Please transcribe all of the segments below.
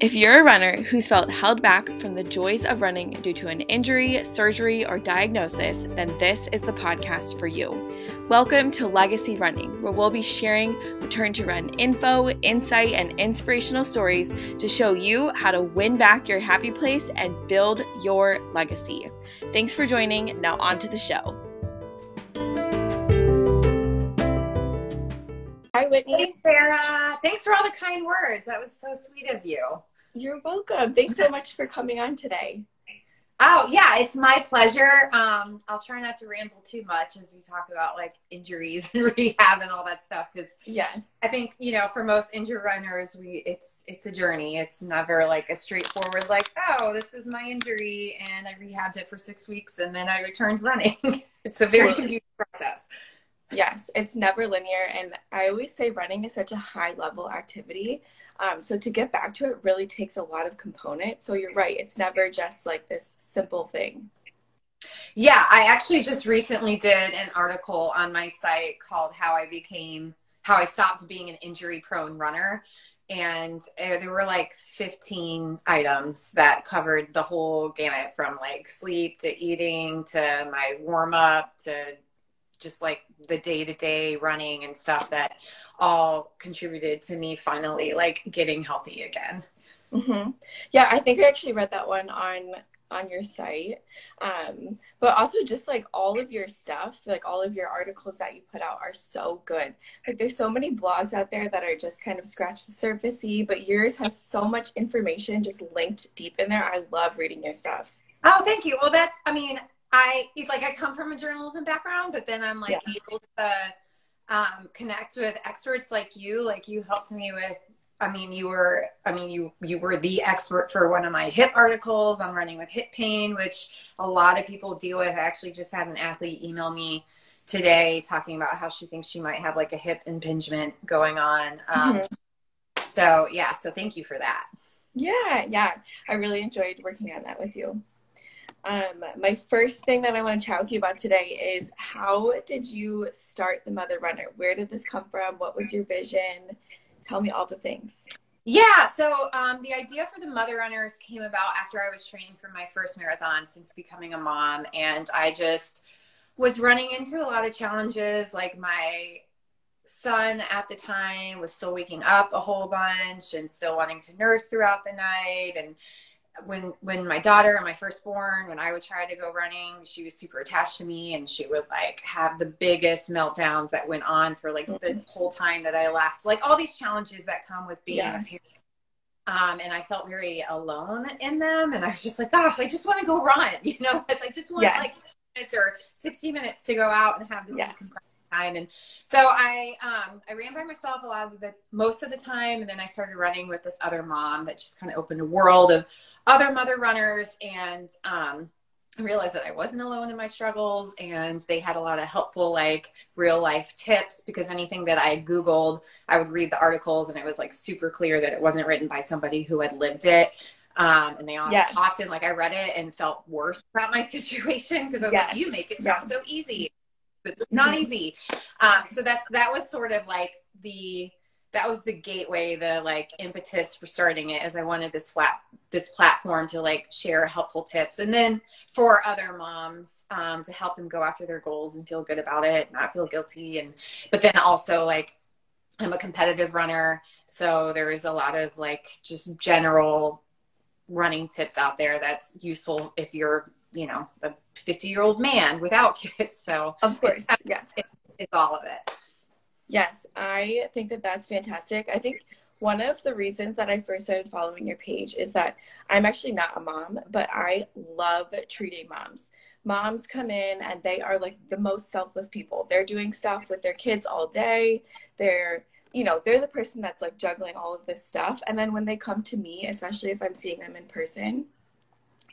If you're a runner who's felt held back from the joys of running due to an injury, surgery, or diagnosis, then this is the podcast for you. Welcome to Legacy Running, where we'll be sharing return to run info, insight, and inspirational stories to show you how to win back your happy place and build your legacy. Thanks for joining. Now, on to the show. Whitney. Hey, Sarah. Thanks for all the kind words. That was so sweet of you. You're welcome. Thanks so much for coming on today. Oh, yeah, it's my pleasure. Um, I'll try not to ramble too much as we talk about like injuries and rehab and all that stuff because yes, I think you know for most injured runners, we it's it's a journey. It's never like a straightforward like oh this is my injury and I rehabbed it for six weeks and then I returned running. it's a very confusing process. Yes, it's never linear. And I always say running is such a high level activity. Um, so to get back to it really takes a lot of components. So you're right, it's never just like this simple thing. Yeah, I actually just recently did an article on my site called How I Became, How I Stopped Being an Injury Prone Runner. And uh, there were like 15 items that covered the whole gamut from like sleep to eating to my warm up to just like the day to day running and stuff that all contributed to me finally like getting healthy again. Mm-hmm. Yeah, I think I actually read that one on on your site. Um, but also just like all of your stuff like all of your articles that you put out are so good. Like there's so many blogs out there that are just kind of scratch the surfacey but yours has so much information just linked deep in there. I love reading your stuff. Oh thank you. Well that's i mean I like I come from a journalism background, but then I'm like yes. able to um, connect with experts like you. Like you helped me with. I mean, you were. I mean, you you were the expert for one of my hip articles on running with hip pain, which a lot of people deal with. I actually just had an athlete email me today talking about how she thinks she might have like a hip impingement going on. Um, mm-hmm. So yeah, so thank you for that. Yeah, yeah, I really enjoyed working on that with you. Um, my first thing that I want to chat with you about today is how did you start the Mother Runner? Where did this come from? What was your vision? Tell me all the things. Yeah, so um, the idea for the Mother Runners came about after I was training for my first marathon since becoming a mom. And I just was running into a lot of challenges. Like my son at the time was still waking up a whole bunch and still wanting to nurse throughout the night. And when when my daughter and my firstborn when i would try to go running she was super attached to me and she would like have the biggest meltdowns that went on for like mm-hmm. the whole time that i left like all these challenges that come with being yes. a parent um, and I felt very alone in them. And I was just like, gosh, I just want to go run, you know, because I just want yes. like minutes or 60 minutes to go out and have this yes. time. And so I, um, I ran by myself a lot of the, most of the time. And then I started running with this other mom that just kind of opened a world of other mother runners and um, I realized that I wasn't alone in my struggles and they had a lot of helpful like real life tips because anything that I googled I would read the articles and it was like super clear that it wasn't written by somebody who had lived it um, and they often, yes. often like I read it and felt worse about my situation because I was yes. like you make it sound yeah. so easy this is not easy um, so that's that was sort of like the that was the gateway, the like impetus for starting it, as I wanted this flat this platform to like share helpful tips, and then for other moms um, to help them go after their goals and feel good about it, not feel guilty, and but then also like I'm a competitive runner, so there is a lot of like just general running tips out there that's useful if you're you know a 50 year old man without kids. So of course, yes, it, it's all of it. Yes, I think that that's fantastic. I think one of the reasons that I first started following your page is that I'm actually not a mom, but I love treating moms. Moms come in and they are like the most selfless people. They're doing stuff with their kids all day. They're, you know, they're the person that's like juggling all of this stuff. And then when they come to me, especially if I'm seeing them in person,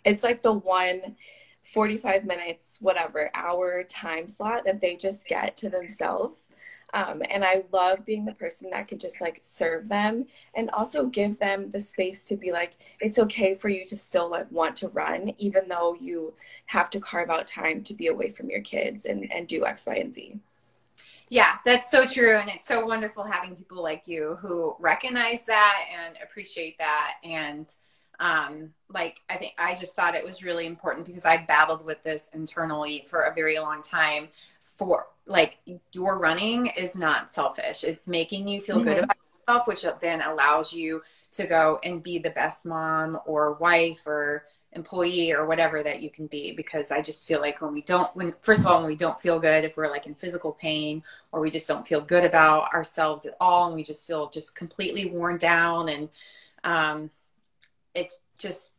it's like the one 45 minutes, whatever, hour time slot that they just get to themselves um, and I love being the person that can just like serve them and also give them the space to be like, it's okay for you to still like want to run, even though you have to carve out time to be away from your kids and, and do X, Y, and Z. Yeah, that's so true. And it's so wonderful having people like you who recognize that and appreciate that. And um, like, I think I just thought it was really important because I battled with this internally for a very long time. For like, your running is not selfish, it's making you feel mm-hmm. good about yourself, which then allows you to go and be the best mom or wife or employee or whatever that you can be because i just feel like when we don't when first of all when we don't feel good if we're like in physical pain or we just don't feel good about ourselves at all and we just feel just completely worn down and um it just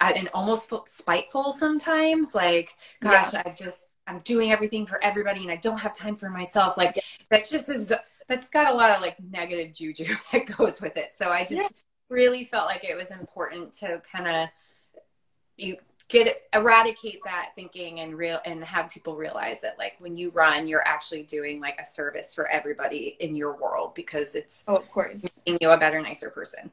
and almost spiteful sometimes like gosh yeah. i just i'm doing everything for everybody and i don't have time for myself. Like yeah. that's just is that's got a lot of like negative juju that goes with it. So i just yeah. really felt like it was important to kind of you get eradicate that thinking and real and have people realize that like when you run you're actually doing like a service for everybody in your world because it's oh of course. making you a better nicer person.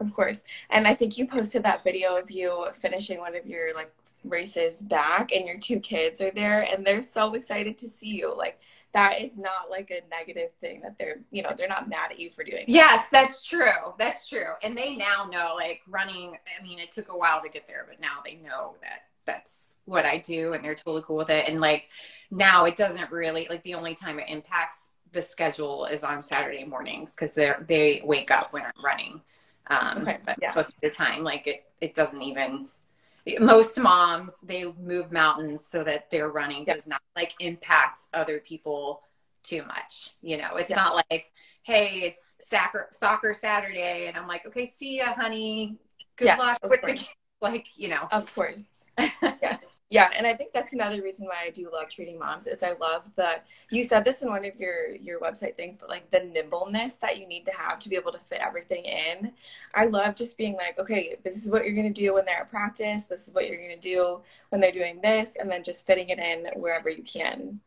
Of course. And i think you posted that video of you finishing one of your like races back and your two kids are there and they're so excited to see you. Like that is not like a negative thing that they're you know they're not mad at you for doing that. yes that's true. That's true. And they now know like running i mean it took a while to get there but now they know that that's what i do and they're totally cool with it. And like now it doesn't really like the only time it impacts the schedule is on saturday mornings because they're they wake up when i'm running. Um okay, but yeah. most of the time like it it doesn't even most moms they move mountains so that their running does not like impact other people too much you know? It's yeah. not like hey it's soccer soccer saturday and i'm like okay see ya honey. Good yes, luck with course. the like you know. Of course yes. Yeah, and I think that's another reason why I do love treating moms is I love that you said this in one of your your website things, but like the nimbleness that you need to have to be able to fit everything in. I love just being like, okay, this is what you're gonna do when they're at practice, this is what you're gonna do when they're doing this, and then just fitting it in wherever you can.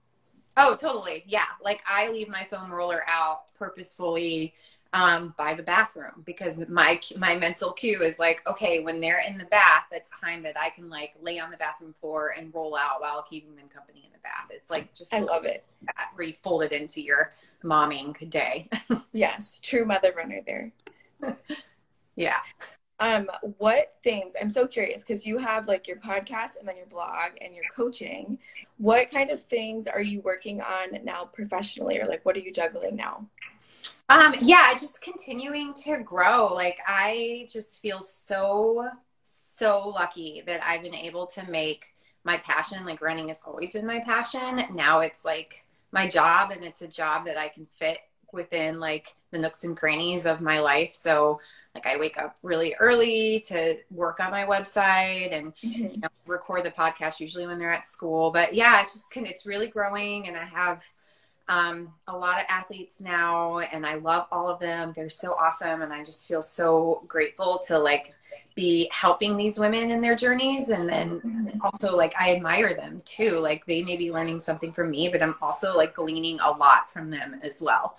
Oh, totally. Yeah. Like I leave my foam roller out purposefully um, by the bathroom because my my mental cue is like, okay, when they're in the bath, it's time that I can like lay on the bathroom floor and roll out while keeping them company in the bath. It's like just I love it. That, where you fold it into your momming day. yes, true mother runner there. yeah. Um, what things I'm so curious because you have like your podcast and then your blog and your coaching. What kind of things are you working on now professionally, or like what are you juggling now? Um, yeah, just continuing to grow. Like I just feel so so lucky that I've been able to make my passion like running has always been my passion. Now it's like my job and it's a job that I can fit within like the nooks and crannies of my life. So like I wake up really early to work on my website and mm-hmm. you know, record the podcast usually when they're at school. But yeah, it's just it's really growing and I have um, a lot of athletes now and i love all of them they're so awesome and i just feel so grateful to like be helping these women in their journeys and then mm-hmm. also like i admire them too like they may be learning something from me but i'm also like gleaning a lot from them as well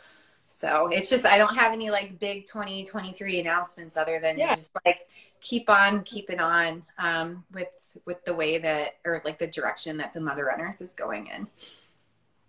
so it's just i don't have any like big 2023 announcements other than yeah. just like keep on keeping on um, with with the way that or like the direction that the mother runners is going in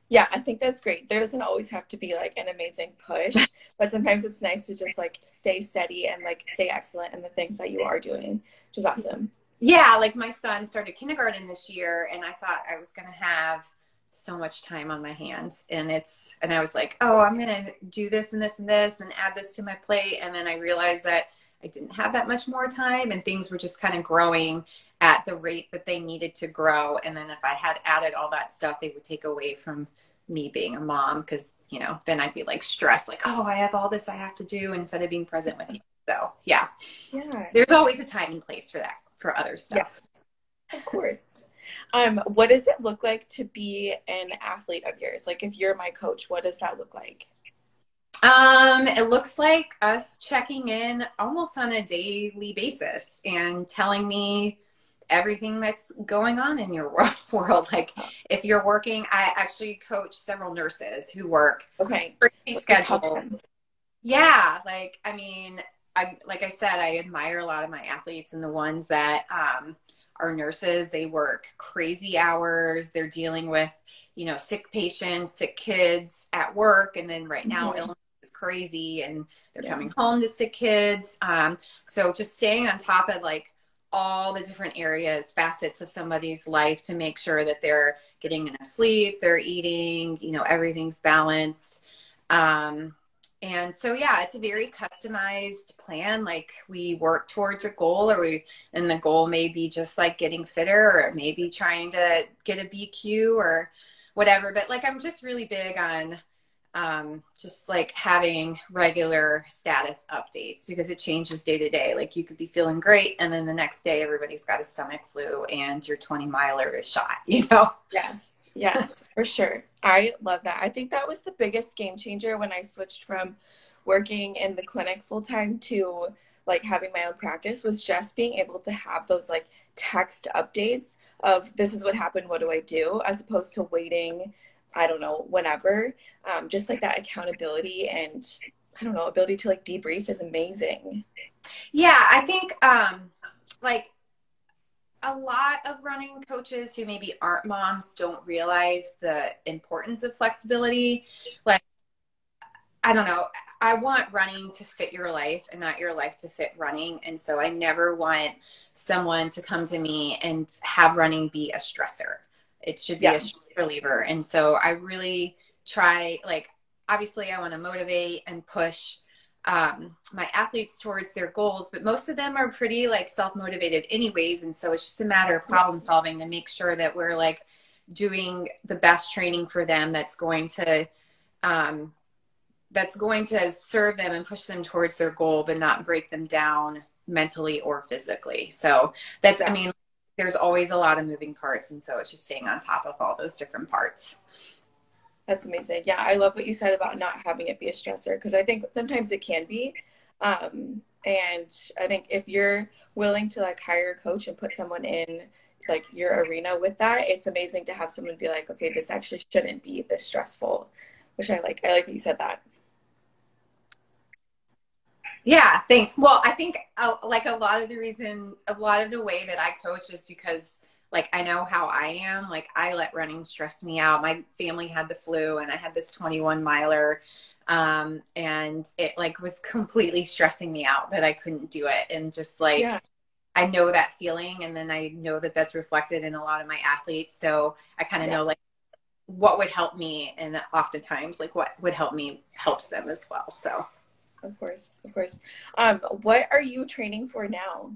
yeah, I think that's great. There doesn't always have to be like an amazing push, but sometimes it's nice to just like stay steady and like stay excellent in the things that you are doing, which is awesome. Yeah, like my son started kindergarten this year and I thought I was going to have so much time on my hands and it's and I was like, "Oh, I'm going to do this and this and this and add this to my plate." And then I realized that I didn't have that much more time and things were just kind of growing at the rate that they needed to grow. And then if I had added all that stuff, they would take away from me being a mom because, you know, then I'd be like stressed, like, oh, I have all this I have to do instead of being present with you. So, yeah. Yeah. There's always a time and place for that, for other stuff. Of course. Um, what does it look like to be an athlete of yours? Like, if you're my coach, what does that look like? Um, it looks like us checking in almost on a daily basis and telling me everything that's going on in your world. Like if you're working, I actually coach several nurses who work okay schedules. Yeah, like I mean, I like I said, I admire a lot of my athletes and the ones that um, are nurses. They work crazy hours. They're dealing with you know, sick patients, sick kids at work. And then right now, Mhm. illness is crazy and they're Yeah. coming home to sick kids. Um, so just staying on top of like all the different areas, facets of somebody's life to make sure that they're getting enough sleep, they're eating, you know, everything's balanced. Um, and so, yeah, it's a very customized plan. Like we work towards a goal, or we, and the goal may be just like getting fitter, or maybe trying to get a BQ or whatever. But like, I'm just really big on um, just like having regular status updates because it changes day to day. Like you could be feeling great, and then the next day everybody's got a stomach flu, and your 20 miler is shot. You know? Yes, yes, for sure. I love that. I think that was the biggest game changer when I switched from working in the clinic full time to like having my own practice was just being able to have those like text updates of this is what happened, what do I do, as opposed to waiting, I don't know, whenever. Um, just like that accountability and I don't know, ability to like debrief is amazing. Yeah, I think um, like a lot of running coaches who maybe aren't moms don't realize the importance of flexibility. Like, I don't know. I want running to fit your life and not your life to fit running. And so I never want someone to come to me and have running be a stressor. It should be Yeah. a stress reliever. And so I really try, like, obviously, I want to motivate and push um, my athletes towards their goals, but most of them are pretty like self motivated, anyways. And so it's just a matter of problem solving to make sure that we're like doing the best training for them that's going to um, that's going to serve them and push them towards their goal, but not break them down mentally or physically. So that's, I mean, there's always a lot of moving parts, and so it's just staying on top of all those different parts. That's amazing. Yeah, I love what you said about not having it be a stressor because I think sometimes it can be. Um, and I think if you're willing to like hire a coach and put someone in like your arena with that, it's amazing to have someone be like, okay, this actually shouldn't be this stressful, which I like. I like that you said that. Yeah, thanks. Well, I think uh, like a lot of the reason, a lot of the way that I coach is because like I know how I am. Like I let running stress me out. My family had the flu, and I had this 21 miler, um, and it like was completely stressing me out that I couldn't do it, and just like. Yeah. I know that feeling, and then I know that that's reflected in a lot of my athletes. So I kind of Yeah. know like what would help me, and oftentimes like what would help me helps them as well. So Of course, of course. Um, what are you training for now?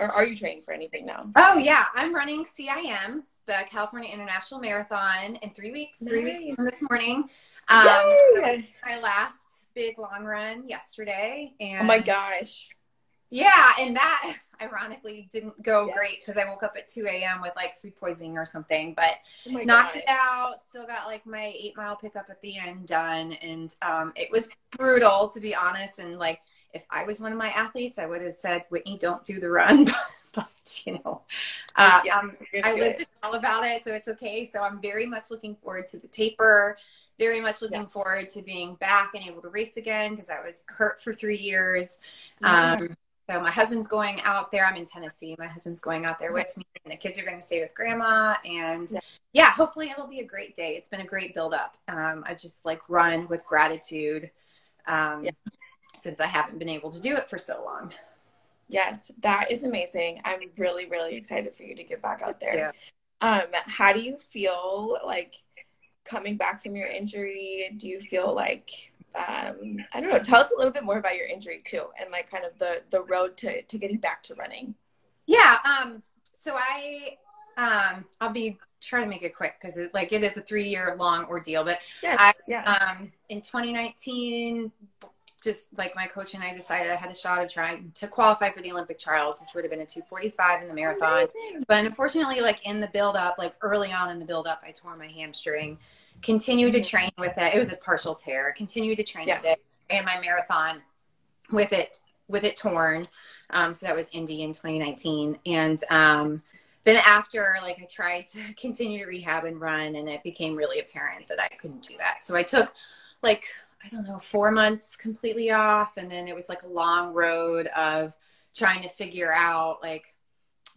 Or are you training for anything now? Oh yeah, I'm running CIM, the California International Marathon, in three weeks. Three weeks from this morning. Um, Yay! my last big long run yesterday, and Oh my gosh. Yeah, and that ironically didn't go Yeah. great because I woke up at 2 a.m. with like food poisoning or something, but Oh knocked gosh. it out. Still got like my eight mile pickup at the end done, and um, it was brutal to be honest. And like, if I was one of my athletes, I would have said, "Whitney, don't do the run." but you know, uh, Yeah, um, I lived it. to tell about it, so it's okay. So I'm very much looking forward to the taper. Very much looking Yeah. forward to being back and able to race again because I was hurt for three years. Um, so my husband's going out there. I'm in Tennessee. My husband's going out there with me, and the kids are going to stay with grandma. And Yeah. hopefully it'll be a great day. It's been a great build up. Um, I just like run with gratitude um, Yeah. since I haven't been able to do it for so long. Yes, that is amazing. I'm really, really excited for you to get back out there. Yeah. Um, how do you feel like coming back from your injury? Do you feel like um, I don't know, tell us a little bit more about your injury too and like kind of the the road to, to getting back to running. Yeah. Um, so I, um, I'll be trying to make it quick because it, like it is a three year long ordeal. But Yes, I- yeah. um, in 2019, just like my coach and I decided I had a shot of trying to qualify for the Olympic trials, which would have been a 245 in the marathon. Amazing. But unfortunately, like in the build up, like early on in the build up, I tore my hamstring. Continued to Mhm. train with it. It was a partial tear. Continue to train Yes. with it and my marathon with it with it torn. Um, so that was Indy in 2019, and um, then after, like I tried to continue to rehab and run, and it became really apparent that I couldn't do that. So I took like I don't know four months completely off, and then it was like a long road of trying to figure out like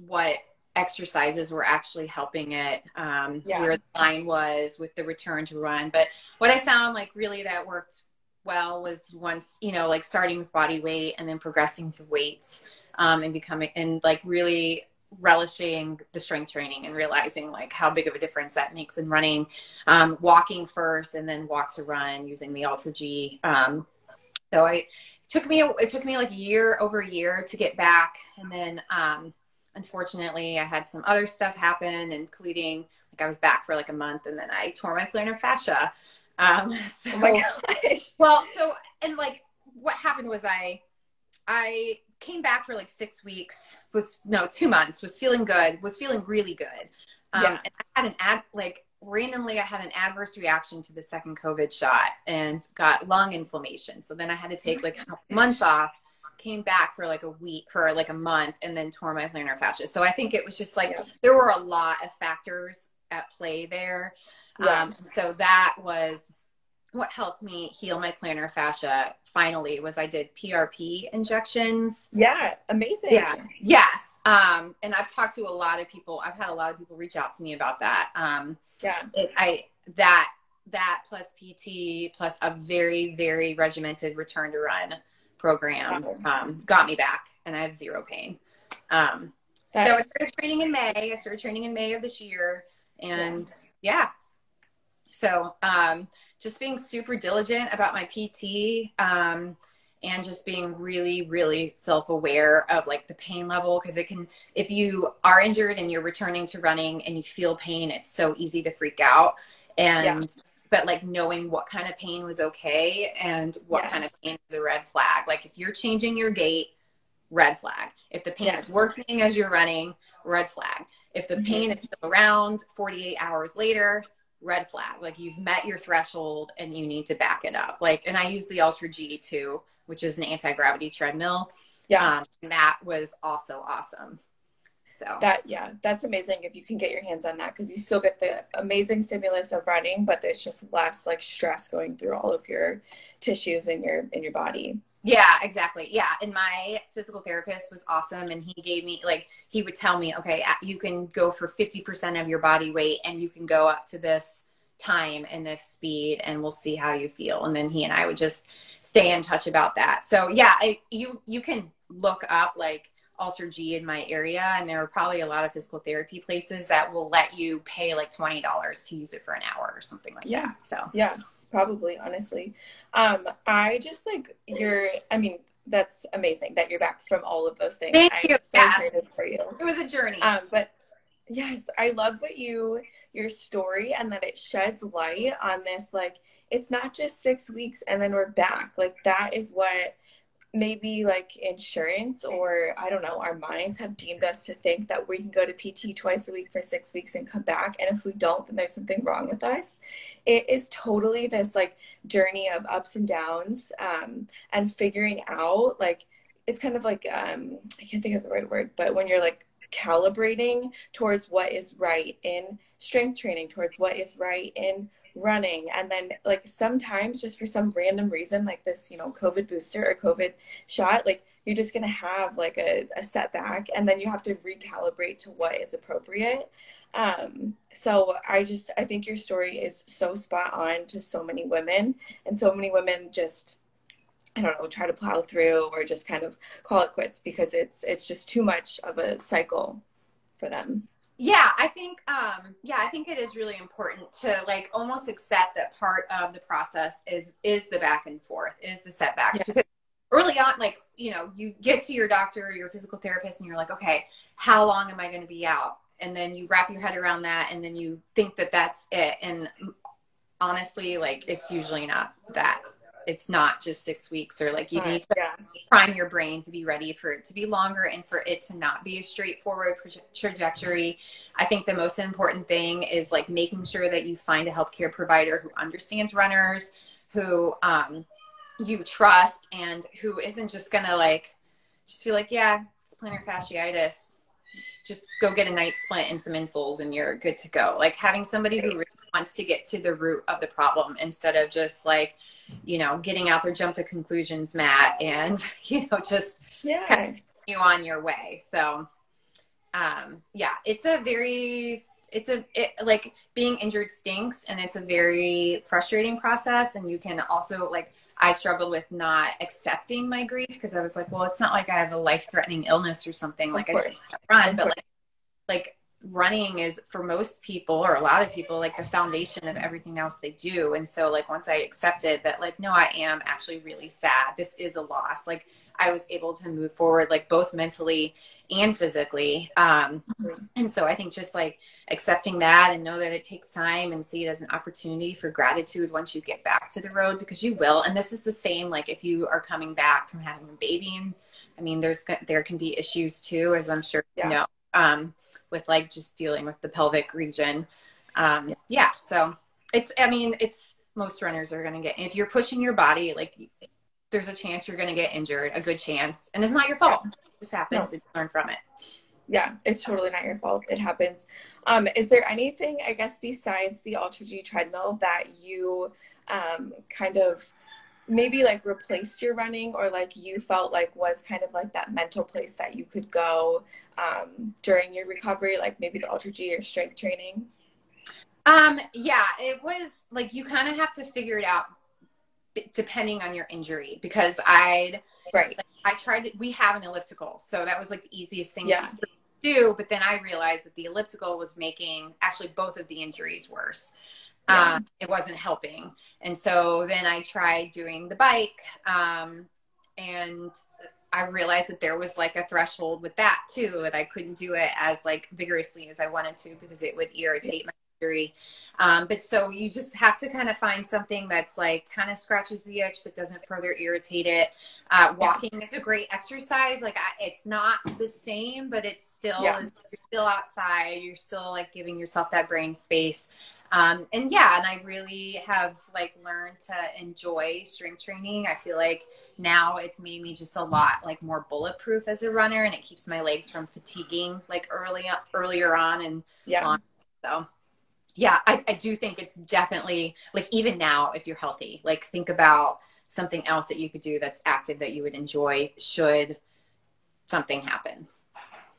what exercises were actually helping it, um, Yeah. where the line was with the return to run. But what I found like really that worked well was once, you know, like starting with body weight and then progressing to weights um, and becoming, and like really relishing the strength training and realizing like how big of a difference that makes in running um, walking first and then walk to run using the AlterG um, so i took me it took me like year over year to get back and then um, unfortunately i had some other stuff happen including like i was back for like a month and then i tore my plantar fascia um, so Oh my gosh. well, so and like what happened was I I came back for like six weeks, was no two months, was feeling good, was feeling really good. Um, Yeah. and I had an ad like randomly I had an adverse reaction to the second COVID shot and got lung inflammation. So then I had to take like a couple months off. Came back for like a week, for like a month, and then tore my plantar fascia. So I think it was just like Yeah. there were a lot of factors at play there. Yeah. Um, so that was what helped me heal my plantar fascia finally was I did PRP injections. Yeah, amazing. Yeah. Yes. Um, and I've talked to a lot of people. I've had a lot of people reach out to me about that. Um, Yeah. it, I, that, that plus PT plus a very, very regimented return to run program, um, got me back and I have zero pain. Um, so I started training in May. I started training in May of this year. And Yes. yeah. So um, just being super diligent about my PT um, and just being really, really self aware of like the pain level. Because it can, if you are injured and you're returning to running and you feel pain, it's so easy to freak out. And, Yeah. But like knowing what kind of pain was okay and what kind of pain is a red flag. Like if you're changing your gait, red flag. If the pain Yes. is worsening as you're running, red flag. If the Mhm. pain is still around 48 hours later, red flag. Like you've met your threshold and you need to back it up. Like, and I use the Ultra G2, which is an anti gravity treadmill. Yeah. Um, and that was also awesome. So That yeah, that's amazing if you can get your hands on that because you still get the amazing stimulus of running, but there's just less like stress going through all of your tissues in your in your body. Yeah, exactly. Yeah. And my physical therapist was awesome. And he gave me, like, he would tell me, okay, you can go for 50% of your body weight and you can go up to this time and this speed and we'll see how you feel. And then he and I would just stay in touch about that. So yeah, I, you, you can look up like AlterG in my area. And there are probably a lot of physical therapy places that will let you pay like $20 to use it for an hour or something like Yeah. that. So Yeah, probably, honestly. Um, I just like you're I mean, that's amazing that you're back from all of those things. Thank I'm you. so Yes. excited for you. it was a journey. Um, but yes, I love what you your story and that it sheds light on this. Like, it's not just six weeks and then we're back. Like that is what maybe like insurance or I don't know, our minds have deemed us to think that we can go to PT twice a week for six weeks and come back. And if we don't, then there's something wrong with us. It is totally this like journey of ups and downs um, and figuring out like it's kind of like um, I can't think of the right word, but when you're like calibrating towards what is right in strength training, towards what is right in running, and then like sometimes just for some random reason, like this, you know, COVID booster or COVID shot, like you're just gonna have like a, a setback, and then you have to recalibrate to what is appropriate. Um, so I just I think your story is so spot on to so many women, and so many women just I don't know, try to plow through or just kind of call it quits because it's it's just too much of a cycle for them. Yeah i think um yeah i think it is really important to like almost accept that part of the process is is the back and forth is the setbacks. Yeah. because early on like you know you get to your doctor or your physical therapist and you're like okay how long am i going to be out? And then you wrap your head around that and then you think that that's it. And honestly like it's usually not that it's not just six weeks or like you need to yeah. prime your brain to be ready for it to be longer and for it to not be a straightforward trajectory. I think the most important thing is like making sure that you find a healthcare provider who understands runners, who um, you trust, and who isn't just gonna like just be like, yeah, it's plantar fasciitis. Just go get a night splint and some insoles, and you're good to go. Like having somebody who really wants to get to the root of the problem instead of just like you know, getting out there, jump to conclusions, mat, and you know, just Yeah. you on your way. So, um, yeah, it's a very it's a it, like being injured stinks and it's a very frustrating process and you can also like i struggled with not accepting my grief because i was like well it's not like i have a life threatening illness or something like i just run but like like running is for most people or a lot of people like the foundation of everything else they do. And so like once i accepted that like no i am actually really sad. This is a loss. Like i was able to move forward like both mentally and physically. Um and so i think just like accepting that and know that it takes time and see it as an opportunity for gratitude once you get back to the road because you will. And this is the same like if you are coming back from having a baby and i mean there's there can be issues too as i'm sure yeah. you know um, with like just dealing with the pelvic region. Um, yeah, so it's, I mean, it's most runners are going to get, if you're pushing your body, like there's a chance you're going to get injured, a good chance. And it's not your fault. It just happens no. learn from it. Yeah, it's totally not your fault. It happens. Um, is there anything, I guess, besides the AlterG treadmill that you um, kind of maybe like replaced your running or like you felt like was kind of like that mental place that you could go um, during your recovery like maybe the AlterG or strength training? Um yeah it was like you kind of have to figure it out depending on your injury because i'd right. like, i tried to, we have an elliptical so that was like the easiest thing yeah. to do but then i realized that the elliptical was making actually both of the injuries worse yeah. um, it wasn't helping. And so then I tried doing the bike. Um, and I realized that there was like a threshold with that too, that I couldn't do it as like vigorously as I wanted to because it would irritate my injury. Um, but so you just have to kind of find something that's like kind of scratches the itch but doesn't further irritate it. Uh, walking yeah. is a great exercise. Like I, it's not the same, but it's still yeah. you're still outside. You're still like giving yourself that brain space. Um, and yeah, and I really have like learned to enjoy strength training. I feel like now it's made me just a lot like more bulletproof as a runner, and it keeps my legs from fatiguing like early earlier on and yeah. On. So yeah, I, I do think it's definitely like even now if you're healthy, like think about something else that you could do that's active that you would enjoy should something happen.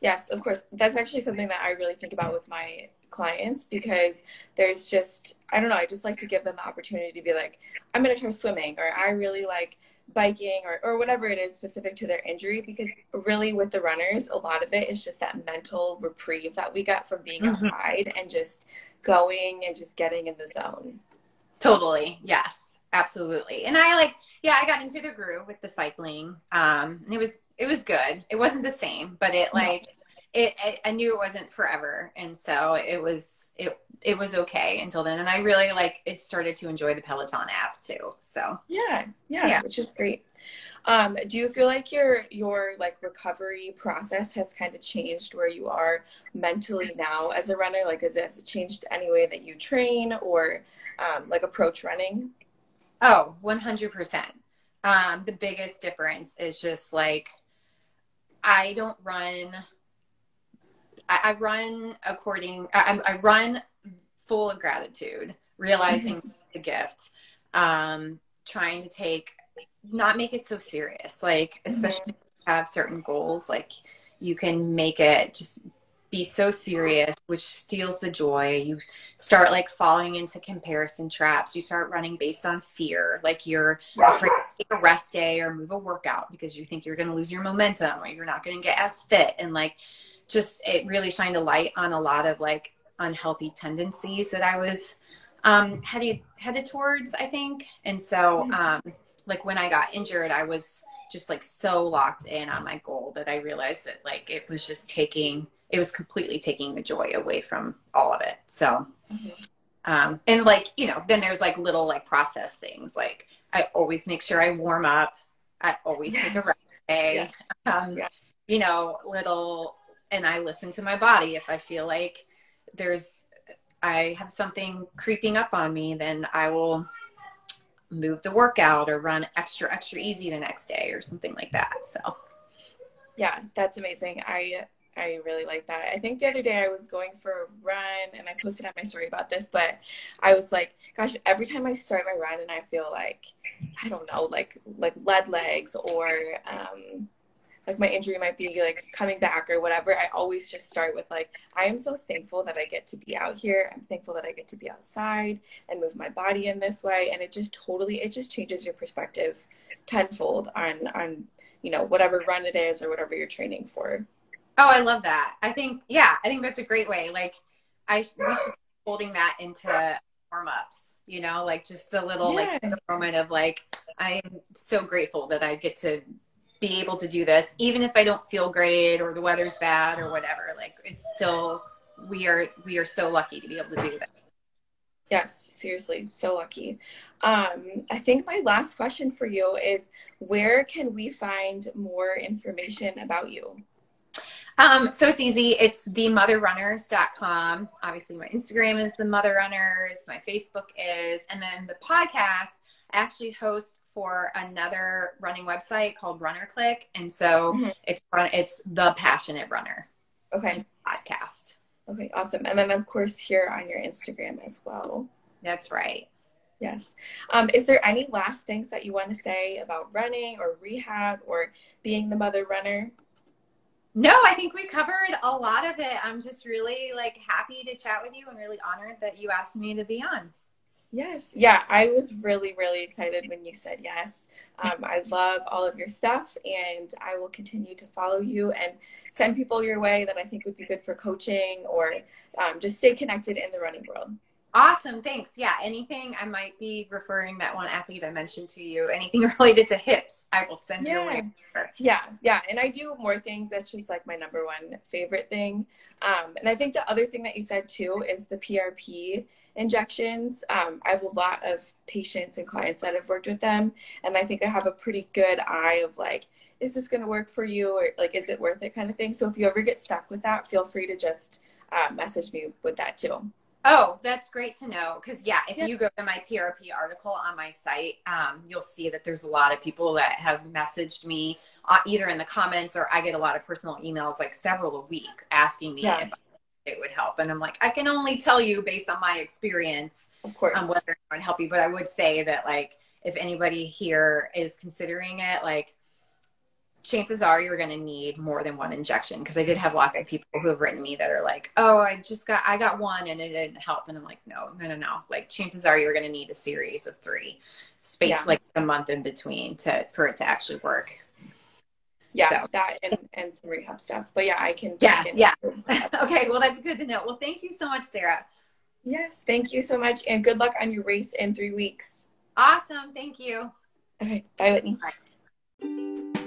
Yes, of course. That's actually something that I really think about with my clients because there's just I don't know, I just like to give them the opportunity to be like, I'm gonna try swimming or I really like biking or, or whatever it is specific to their injury because really with the runners a lot of it is just that mental reprieve that we get from being mm-hmm. outside and just going and just getting in the zone totally. Yes. Absolutely. And i like yeah i got into the groove with the cycling um and it was it was good. It wasn't the same but it like it, it, I knew it wasn't forever, and so it was it it was okay until then. And I really like it started to enjoy the Peloton app too. So yeah, yeah, yeah. which is great. Um, do you feel like your your like recovery process has kind of changed where you are mentally now as a runner? Like, has it, has it changed any way that you train or um, like approach running? Oh, 100%. Um, the biggest difference is just like I don't run I, I run according. I, I, run full of gratitude, realizing mm-hmm. the gift, um, trying to take, not make it so serious. Like mm-hmm. especially mm-hmm. have certain goals, like you can make it just be so serious, which steals the joy. You start like falling into comparison traps. You start running based on fear, like you're afraid to take a rest day or move a workout because you think you're going to lose your momentum or you're not going to get as fit. And like just it really shined a light on a lot of like unhealthy tendencies that I was um, headed headed towards, I think. And so, mm-hmm. um, like when I got injured, I was just like so locked in on my goal that I realized that like it was just taking it was completely taking the joy away from all of it. So, mm-hmm. um, and like you know, then there's like little like process things like I always make sure I warm up. I always yes. take a rest day. Yeah. Um, yeah. You know, little and I listen to my body. If I feel like there's, I have something creeping up on me, then I will move the workout or run extra, extra easy the next day or something like that. So, yeah, that's amazing. I, I really like that. I think the other day I was going for a run and I posted on my story about this, but I was like, gosh, every time I start my run and I feel like, I don't know, like, like lead legs or, um, like my injury might be like coming back or whatever, I always just start with like, I am so thankful that I get to be out here. I'm thankful that I get to be outside and move my body in this way. And it just totally, it just changes your perspective tenfold on, on, you know, whatever run it is or whatever you're training for. Oh, I love that. I think, yeah, I think that's a great way. Like, I we should holding that into warm ups. You know, like just a little yes. like moment of like, I am so grateful that I get to be able to do this, even if I don't feel great or the weather's bad or whatever. Like, it's still we are we are so lucky to be able to do that. Yes, seriously, so lucky. Um, I think my last question for you is where can we find more information about you? Um, so it's easy. It's themotherrunners.com. Obviously, my Instagram is the Mother Runners. My Facebook is, and then the podcast actually host for another running website called RunnerClick, and so mm-hmm. it's it's the Passionate Runner. Okay. Podcast. Okay, awesome. And then of course here on your Instagram as well. That's right. Yes. Um, is there any last things that you want to say about running or rehab or being the mother runner? No, I think we covered a lot of it. I'm just really like happy to chat with you and really honored that you asked me to be on. Yes. Yeah, I was really, really excited when you said yes. Um, I love all of your stuff, and I will continue to follow you and send people your way that I think would be good for coaching or um, just stay connected in the running world. Awesome. Thanks. Yeah. Anything I might be referring that one athlete I mentioned to you, anything related to hips, I will send yeah. way. Yeah. Yeah. And I do more things. That's just like my number one favorite thing. Um, and I think the other thing that you said too is the PRP injections. Um, I have a lot of patients and clients that have worked with them. And I think I have a pretty good eye of like, is this going to work for you? Or like, is it worth it kind of thing? So if you ever get stuck with that, feel free to just uh, message me with that too. Oh, that's great to know. Because yeah, if yeah. you go to my PRP article on my site, um, you'll see that there's a lot of people that have messaged me uh, either in the comments or I get a lot of personal emails, like several a week, asking me if it would help. And I'm like, I can only tell you based on my experience, of course, um, whether it would help you. But I would say that like if anybody here is considering it, like chances are you're going to need more than one injection because I did have lots of people who have written me that are like, "Oh, I just got I got one and it didn't help," and I'm like, "No, no, no, no! Like chances are you're going to need a series of three, space yeah. like a month in between to for it to actually work." Yeah, so. that and, and some rehab stuff. But yeah, I can. Yeah, yeah. okay, well that's good to know. Well, thank you so much, Sarah. Yes, thank you so much, and good luck on your race in three weeks. Awesome, thank you. Okay, bye, Whitney. Bye.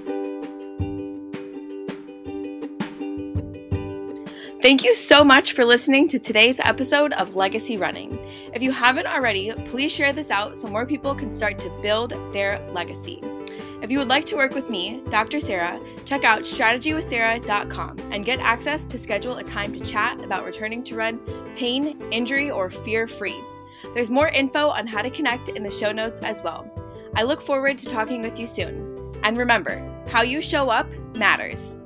Thank you so much for listening to today's episode of Legacy Running. If you haven't already, please share this out so more people can start to build their legacy. If you would like to work with me, Dr. Sarah, check out strategywithsarah.com and get access to schedule a time to chat about returning to run pain, injury, or fear free. There's more info on how to connect in the show notes as well. I look forward to talking with you soon. And remember, how you show up matters.